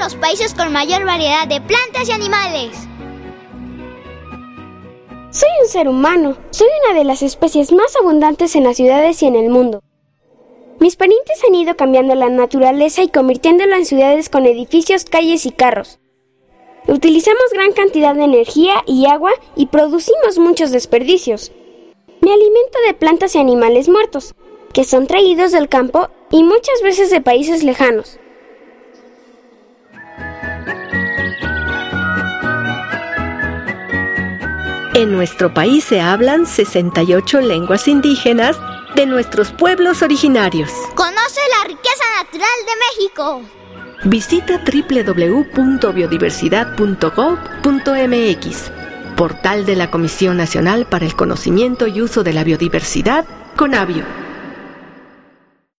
los países con mayor variedad de plantas y animales. Soy un ser humano. Soy una de las especies más abundantes en las ciudades y en el mundo. Mis parientes han ido cambiando la naturaleza y convirtiéndola en ciudades con edificios, calles y carros. Utilizamos gran cantidad de energía y agua y producimos muchos desperdicios. Me alimento de plantas y animales muertos, que son traídos del campo y muchas veces de países lejanos. En nuestro país se hablan 68 lenguas indígenas de nuestros pueblos originarios. Conoce la riqueza natural de México. Visita www.biodiversidad.gov.mx, portal de la Comisión Nacional para el Conocimiento y Uso de la Biodiversidad, CONABIO.